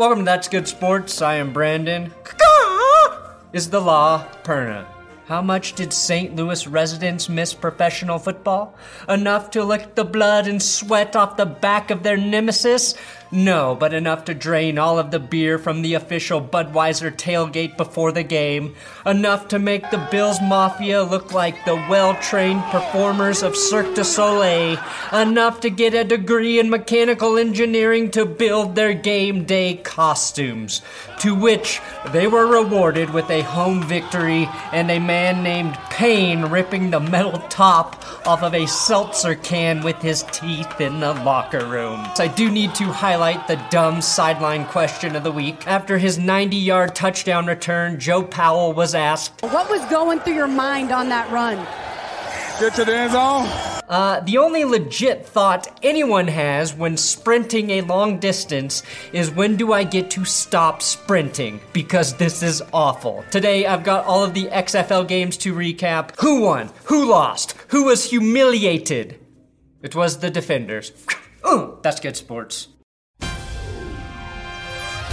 Welcome to That's Good Sports. I am Brandon. Is the law perna? How much did St. Louis residents miss professional football? Enough to lick the blood and sweat off the back of their nemesis? No, but enough to drain all of the beer from the official Budweiser tailgate before the game. Enough to make the Bills Mafia look like the well trained performers of Cirque du Soleil. Enough to get a degree in mechanical engineering to build their game day costumes. To which they were rewarded with a home victory and a man named Payne ripping the metal top off of a seltzer can with his teeth in the locker room. So I do need to highlight the dumb sideline question of the week. After his 90 yard touchdown return, Joe Powell was asked, What was going through your mind on that run? Get to the end zone. Uh, the only legit thought anyone has when sprinting a long distance is when do I get to stop sprinting? Because this is awful. Today I've got all of the XFL games to recap. Who won? Who lost? Who was humiliated? It was the defenders. Ooh, that's good sports.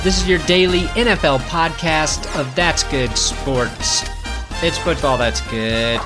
This is your daily NFL podcast of That's Good Sports. It's football that's good.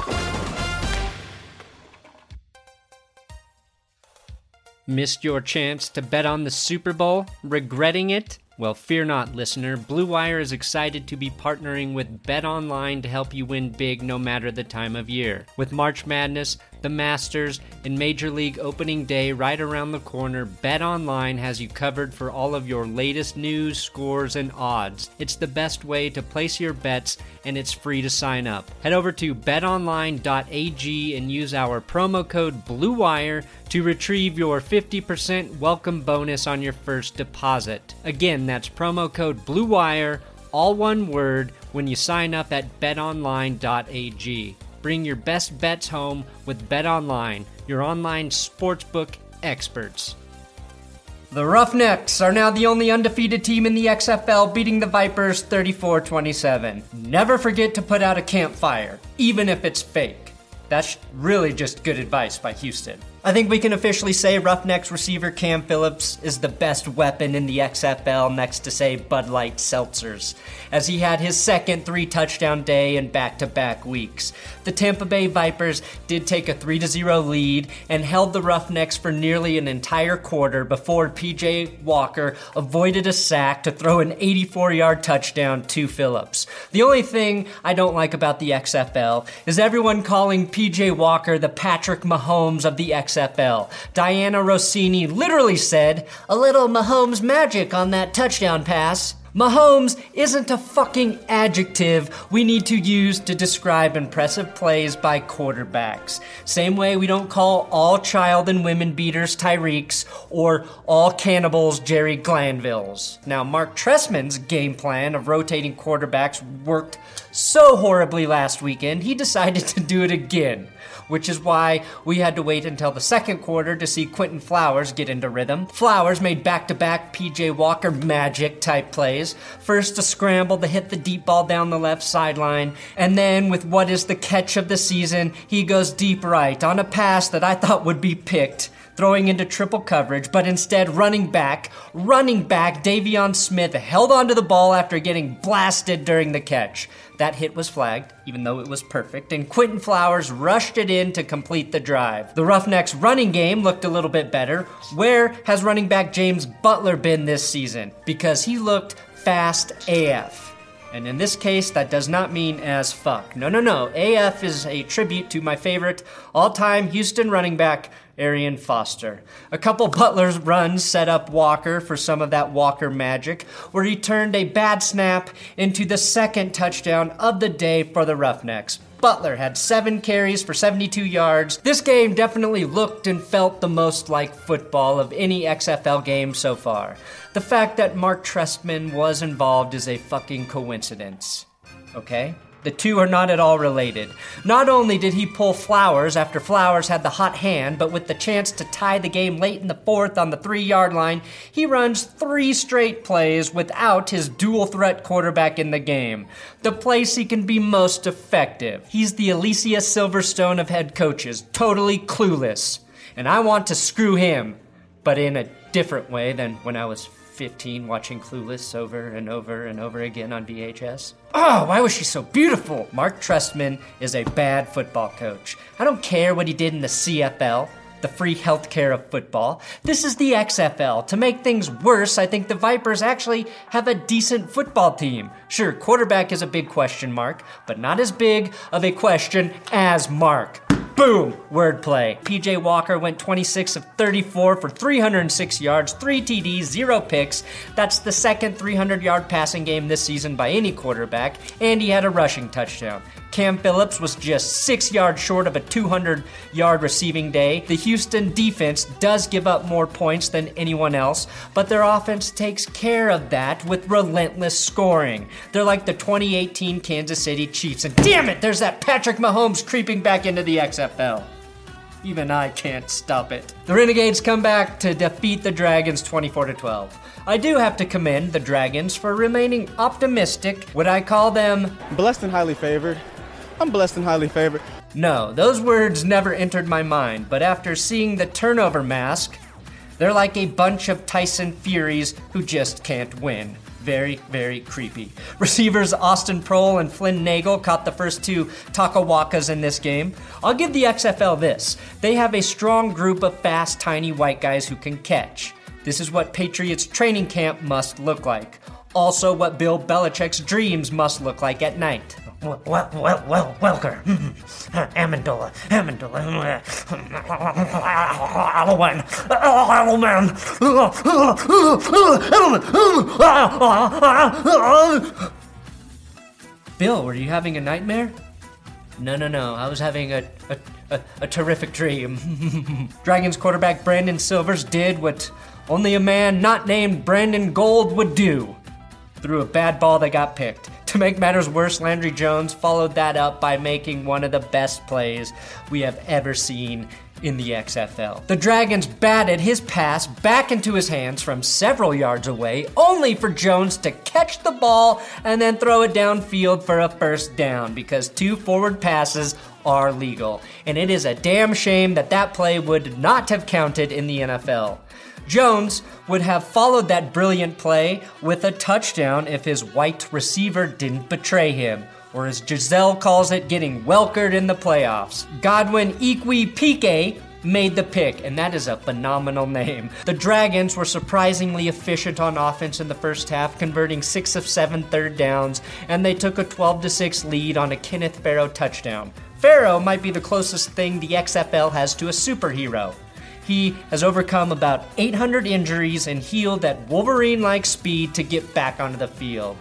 Missed your chance to bet on the Super Bowl? Regretting it? Well, fear not, listener. Blue Wire is excited to be partnering with Bet Online to help you win big no matter the time of year. With March Madness, the Masters, and Major League opening day right around the corner, Bet Online has you covered for all of your latest news, scores, and odds. It's the best way to place your bets, and it's free to sign up. Head over to betonline.ag and use our promo code BLUEWIRE to retrieve your 50% welcome bonus on your first deposit. Again, that's promo code BLUEWIRE, all one word, when you sign up at betonline.ag. Bring your best bets home with BetOnline, your online sportsbook experts. The Roughnecks are now the only undefeated team in the XFL, beating the Vipers 34 27. Never forget to put out a campfire, even if it's fake. That's really just good advice by Houston. I think we can officially say Roughnecks receiver Cam Phillips is the best weapon in the XFL next to, say, Bud Light Seltzers, as he had his second three touchdown day in back to back weeks. The Tampa Bay Vipers did take a 3 0 lead and held the Roughnecks for nearly an entire quarter before PJ Walker avoided a sack to throw an 84 yard touchdown to Phillips. The only thing I don't like about the XFL is everyone calling PJ Walker the Patrick Mahomes of the XFL. XFL. Dianna Russini literally said, a little Mahomes magic on that touchdown pass. Mahomes isn't a fucking adjective we need to use to describe impressive plays by quarterbacks. Same way we don't call all child and women beaters Tyreeks or all cannibals Jerry Glanvilles. Now, Mark Trestman's game plan of rotating quarterbacks worked so horribly last weekend, he decided to do it again which is why we had to wait until the second quarter to see Quinton Flowers get into rhythm. Flowers made back to back PJ Walker magic type plays. First, a scramble to hit the deep ball down the left sideline, and then, with what is the catch of the season, he goes deep right on a pass that I thought would be picked throwing into triple coverage, but instead running back, running back, De'Veon Smith held onto the ball after getting blasted during the catch. That hit was flagged, even though it was perfect, and Quinton Flowers rushed it in to complete the drive. The Roughnecks' running game looked a little bit better. Where has running back James Butler been this season? Because he looked fast AF. And in this case, that does not mean as fuck. No, no, no. AF is a tribute to my favorite all time Houston running back, Arian Foster. A couple Butler's runs set up Walker for some of that Walker magic, where he turned a bad snap into the second touchdown of the day for the Roughnecks. Butler had seven carries for 72 yards. This game definitely looked and felt the most like football of any XFL game so far. The fact that Mark Trestman was involved is a fucking coincidence. Okay? The two are not at all related. Not only did he pull Flowers after Flowers had the hot hand, but with the chance to tie the game late in the fourth on the three yard line, he runs three straight plays without his dual threat quarterback in the game. The place he can be most effective. He's the Alicia Silverstone of head coaches, totally clueless. And I want to screw him, but in a different way than when I was 15 watching Clueless over and over and over again on VHS. Oh, why was she so beautiful? Mark Trestman is a bad football coach. I don't care what he did in the CFL, the free healthcare of football. This is the XFL. To make things worse, I think the Vipers actually have a decent football team. Sure, quarterback is a big question mark, but not as big of a question as Mark. Boom! Wordplay. PJ Walker went 26 of 34 for 306 yards, 3 TDs, 0 picks. That's the second 300 yard passing game this season by any quarterback, and he had a rushing touchdown. Cam Phillips was just six yards short of a 200 yard receiving day. The Houston defense does give up more points than anyone else, but their offense takes care of that with relentless scoring. They're like the 2018 Kansas City Chiefs, and damn it, there's that Patrick Mahomes creeping back into the XFL. Even I can't stop it. The Renegades come back to defeat the Dragons 24 to 12. I do have to commend the Dragons for remaining optimistic. Would I call them blessed and highly favored? I'm blessed and highly favored. No, those words never entered my mind, but after seeing the turnover mask, they're like a bunch of Tyson Furies who just can't win. Very, very creepy. Receivers Austin Proehl and Flynn Nagel caught the first two Takawakas in this game. I'll give the XFL this they have a strong group of fast, tiny white guys who can catch. This is what Patriots training camp must look like. Also, what Bill Belichick's dreams must look like at night. Well, well, well, Welker, Amendola, Amendola, Edelman, Edelman, Bill, were you having a nightmare? No, no, no. I was having a, a, a, a terrific dream. Dragons quarterback Brandon Silvers did what only a man not named Brandon Gold would do. Threw a bad ball that got picked. To make matters worse, Landry Jones followed that up by making one of the best plays we have ever seen in the XFL. The Dragons batted his pass back into his hands from several yards away, only for Jones to catch the ball and then throw it downfield for a first down because two forward passes are legal. And it is a damn shame that that play would not have counted in the NFL. Jones would have followed that brilliant play with a touchdown if his white receiver didn't betray him, or as Giselle calls it, getting welkered in the playoffs. Godwin Igwebuike made the pick, and that is a phenomenal name. The Dragons were surprisingly efficient on offense in the first half, converting six of seven third downs, and they took a 12 6 lead on a Kenneth Farrow touchdown. Farrow might be the closest thing the XFL has to a superhero. He has overcome about 800 injuries and healed at Wolverine like speed to get back onto the field.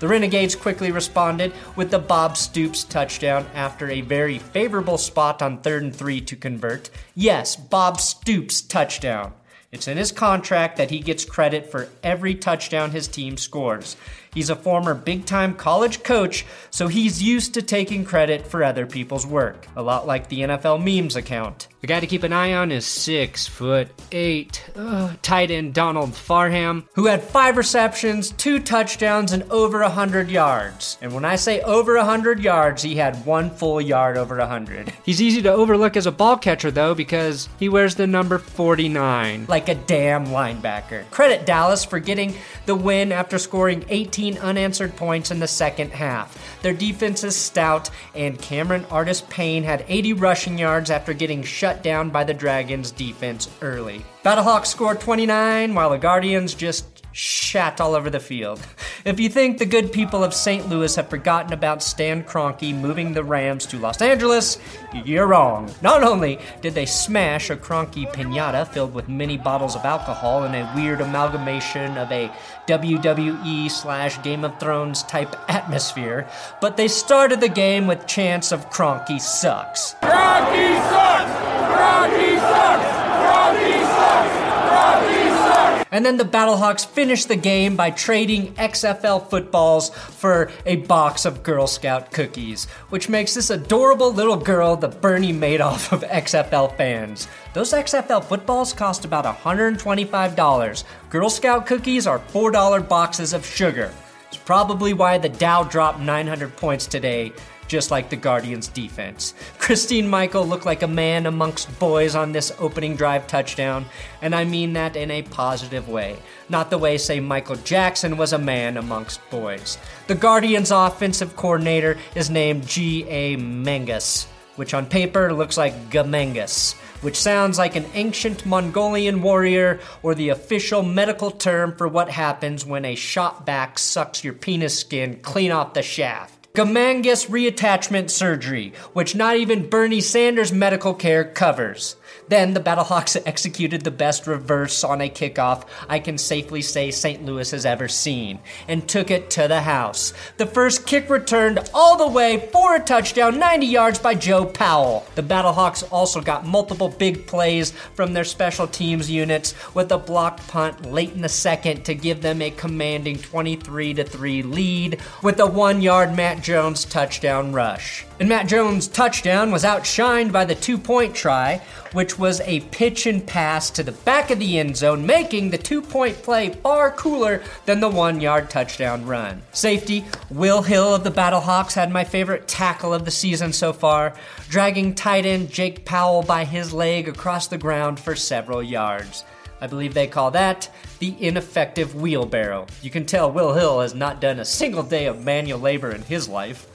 The Renegades quickly responded with the Bob Stoops touchdown after a very favorable spot on third and three to convert. Yes, Bob Stoops touchdown. It's in his contract that he gets credit for every touchdown his team scores. He's a former big time college coach, so he's used to taking credit for other people's work, a lot like the NFL memes account. The guy to keep an eye on is six foot eight ugh, tight end Donald Parham, who had five receptions, two touchdowns, and over a hundred yards. And when I say over a hundred yards, he had one full yard over a hundred. He's easy to overlook as a ball catcher though, because he wears the number 49, like a damn linebacker. Credit Dallas for getting the win after scoring 18 unanswered points in the second half. Their defense is stout, and Cameron Artis Payne had 80 rushing yards after getting shut down by the Dragons' defense early. Battlehawks scored 29, while the Guardians just shat all over the field. If you think the good people of St. Louis have forgotten about Stan Kroenke moving the Rams to Los Angeles, you're wrong. Not only did they smash a Kroenke pinata filled with mini bottles of alcohol in a weird amalgamation of a WWE slash Game of Thrones type atmosphere, but they started the game with chants of Kroenke sucks. Rocky sucks! Rocky sucks! Rocky sucks! Rocky sucks! And then the Battlehawks finished the game by trading XFL footballs for a box of Girl Scout cookies, which makes this adorable little girl the Bernie Madoff of XFL fans. Those XFL footballs cost about $125. Girl Scout cookies are $4 boxes of sugar. It's probably why the Dow dropped 900 points today, just like the Guardians' defense. Christine Michael looked like a man amongst boys on this opening drive touchdown, and I mean that in a positive way. Not the way, say, Michael Jackson was a man amongst boys. The Guardians' offensive coordinator is named G.A. Mangus, which on paper looks like Gamengus which sounds like an ancient Mongolian warrior or the official medical term for what happens when a shot back sucks your penis skin clean off the shaft. Gamangus reattachment surgery, which not even Bernie Sanders medical care covers. Then the Battlehawks executed the best reverse on a kickoff I can safely say St. Louis has ever seen and took it to the house. The first kick returned all the way for a touchdown, 90 yards by Joe Powell. The Battlehawks also got multiple big plays from their special teams units with a blocked punt late in the second to give them a commanding 23 3 lead with a one yard Matt Jones touchdown rush. And Matt Jones' touchdown was outshined by the two point try, which was a pitch and pass to the back of the end zone, making the two point play far cooler than the one yard touchdown run. Safety, Will Hill of the Battlehawks had my favorite tackle of the season so far, dragging tight end Jake Powell by his leg across the ground for several yards. I believe they call that the ineffective wheelbarrow. You can tell Will Hill has not done a single day of manual labor in his life.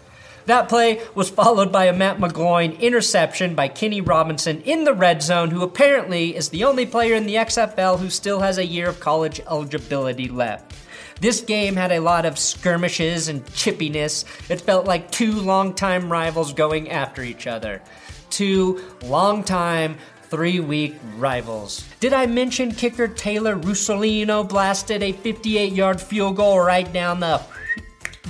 That play was followed by a Matt McGloin interception by Kenny Robinson in the red zone, who apparently is the only player in the XFL who still has a year of college eligibility left. This game had a lot of skirmishes and chippiness. It felt like two longtime rivals going after each other. Two longtime three week rivals. Did I mention kicker Taylor Russolino blasted a 58 yard field goal right down the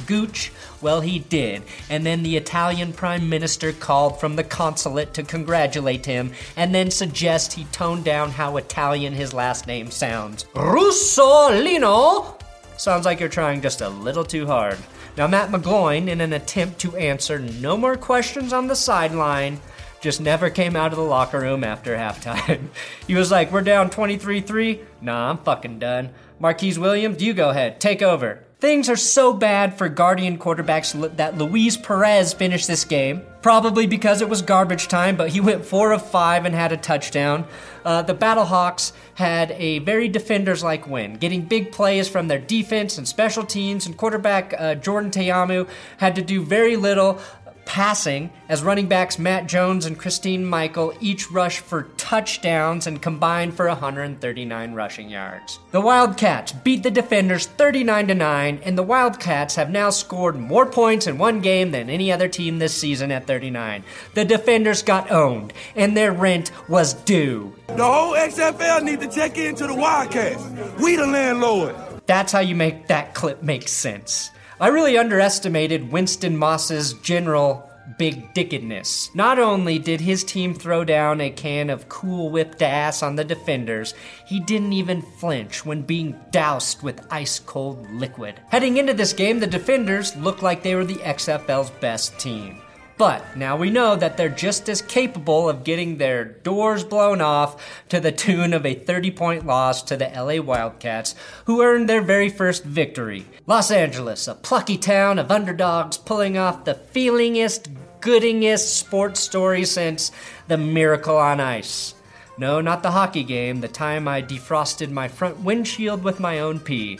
gooch? Well, he did. And then the Italian prime minister called from the consulate to congratulate him and then suggest he tone down how Italian his last name sounds. Russolino! Sounds like you're trying just a little too hard. Now, Matt McGloin, in an attempt to answer no more questions on the sideline, just never came out of the locker room after halftime. he was like, We're down 23 3. Nah, I'm fucking done. Marquise Williams, you go ahead. Take over. Things are so bad for Guardian quarterbacks that Luis Perez finished this game, probably because it was garbage time, but he went 4 of 5 and had a touchdown. Uh, the Battlehawks had a very defenders like win, getting big plays from their defense and special teams, and quarterback uh, Jordan Ta'amu had to do very little passing as running backs Matt Jones and Christine Michael each rushed for touchdowns and combined for 139 rushing yards. The Wildcats beat the Defenders 39 to 9 and the Wildcats have now scored more points in one game than any other team this season at 39. The Defenders got owned and their rent was due. The whole XFL need to check into the Wildcats. We the landlord. That's how you make that clip make sense. I really underestimated Winston Moss's general big dickedness. Not only did his team throw down a can of cool whipped ass on the defenders, he didn't even flinch when being doused with ice cold liquid. Heading into this game, the defenders looked like they were the XFL's best team. But now we know that they're just as capable of getting their doors blown off to the tune of a 30 point loss to the LA Wildcats, who earned their very first victory. Los Angeles, a plucky town of underdogs pulling off the feelingest, goodingest sports story since the Miracle on Ice. No, not the hockey game, the time I defrosted my front windshield with my own pee.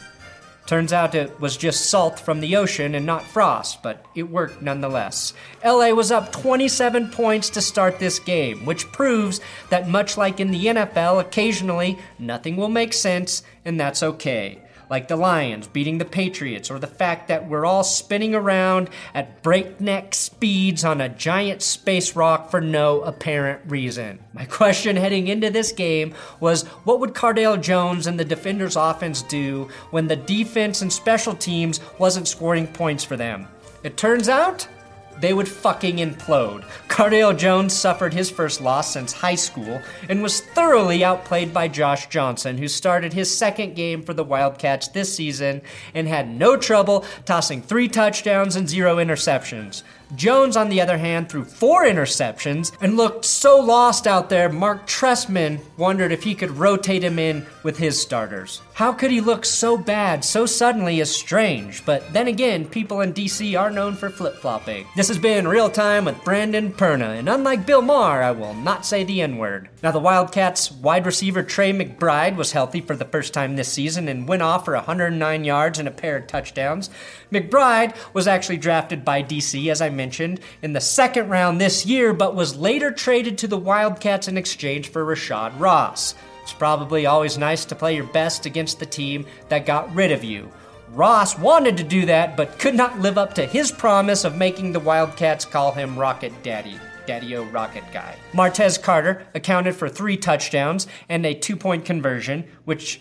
Turns out it was just salt from the ocean and not frost, but it worked nonetheless. LA was up 27 points to start this game, which proves that much like in the NFL, occasionally nothing will make sense, and that's okay. Like the Lions beating the Patriots, or the fact that we're all spinning around at breakneck speeds on a giant space rock for no apparent reason. My question heading into this game was what would Cardale Jones and the defenders' offense do when the defense and special teams wasn't scoring points for them? It turns out they would fucking implode. Cardale Jones suffered his first loss since high school and was thoroughly outplayed by Josh Johnson, who started his second game for the Wildcats this season and had no trouble tossing three touchdowns and zero interceptions. Jones, on the other hand, threw four interceptions and looked so lost out there, Mark Trestman wondered if he could rotate him in with his starters. How could he look so bad so suddenly is strange, but then again, people in DC are known for flip flopping. This has been Real Time with Brandon Perna, and unlike Bill Maher, I will not say the N word. Now, the Wildcats wide receiver Tre McBride was healthy for the first time this season and went off for 109 yards and a pair of touchdowns. McBride was actually drafted by DC, as I mentioned, in the second round this year, but was later traded to the Wildcats in exchange for Rashad Ross. It's probably always nice to play your best against the team that got rid of you. Ross wanted to do that, but could not live up to his promise of making the Wildcats call him Rocket Daddy. Daddy O Rocket Guy. Martez Carter accounted for three touchdowns and a two point conversion, which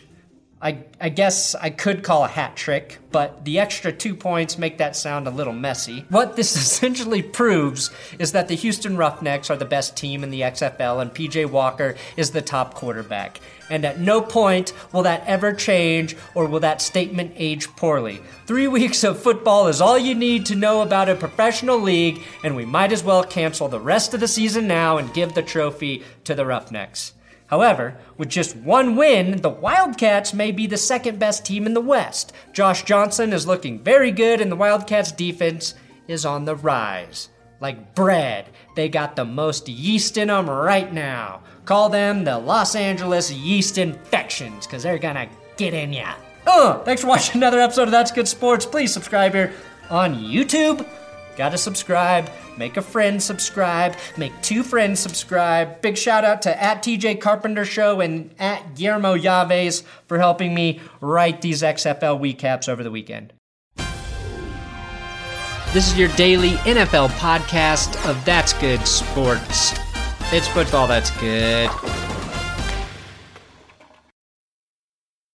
I, I guess I could call a hat trick, but the extra two points make that sound a little messy. What this essentially proves is that the Houston Roughnecks are the best team in the XFL and PJ Walker is the top quarterback. And at no point will that ever change or will that statement age poorly. Three weeks of football is all you need to know about a professional league, and we might as well cancel the rest of the season now and give the trophy to the Roughnecks. However, with just one win, the Wildcats may be the second best team in the West. Josh Johnson is looking very good, and the Wildcats' defense is on the rise. Like bread, they got the most yeast in them right now. Call them the Los Angeles yeast infections, because they're gonna get in ya. Oh, thanks for watching another episode of That's Good Sports. Please subscribe here on YouTube. Gotta subscribe. Make a friend subscribe. Make two friends subscribe. Big shout out to at TJ Carpenter Show and at Guillermo Yaves for helping me write these XFL recaps over the weekend. This is your daily NFL podcast of That's Good Sports. It's football that's good.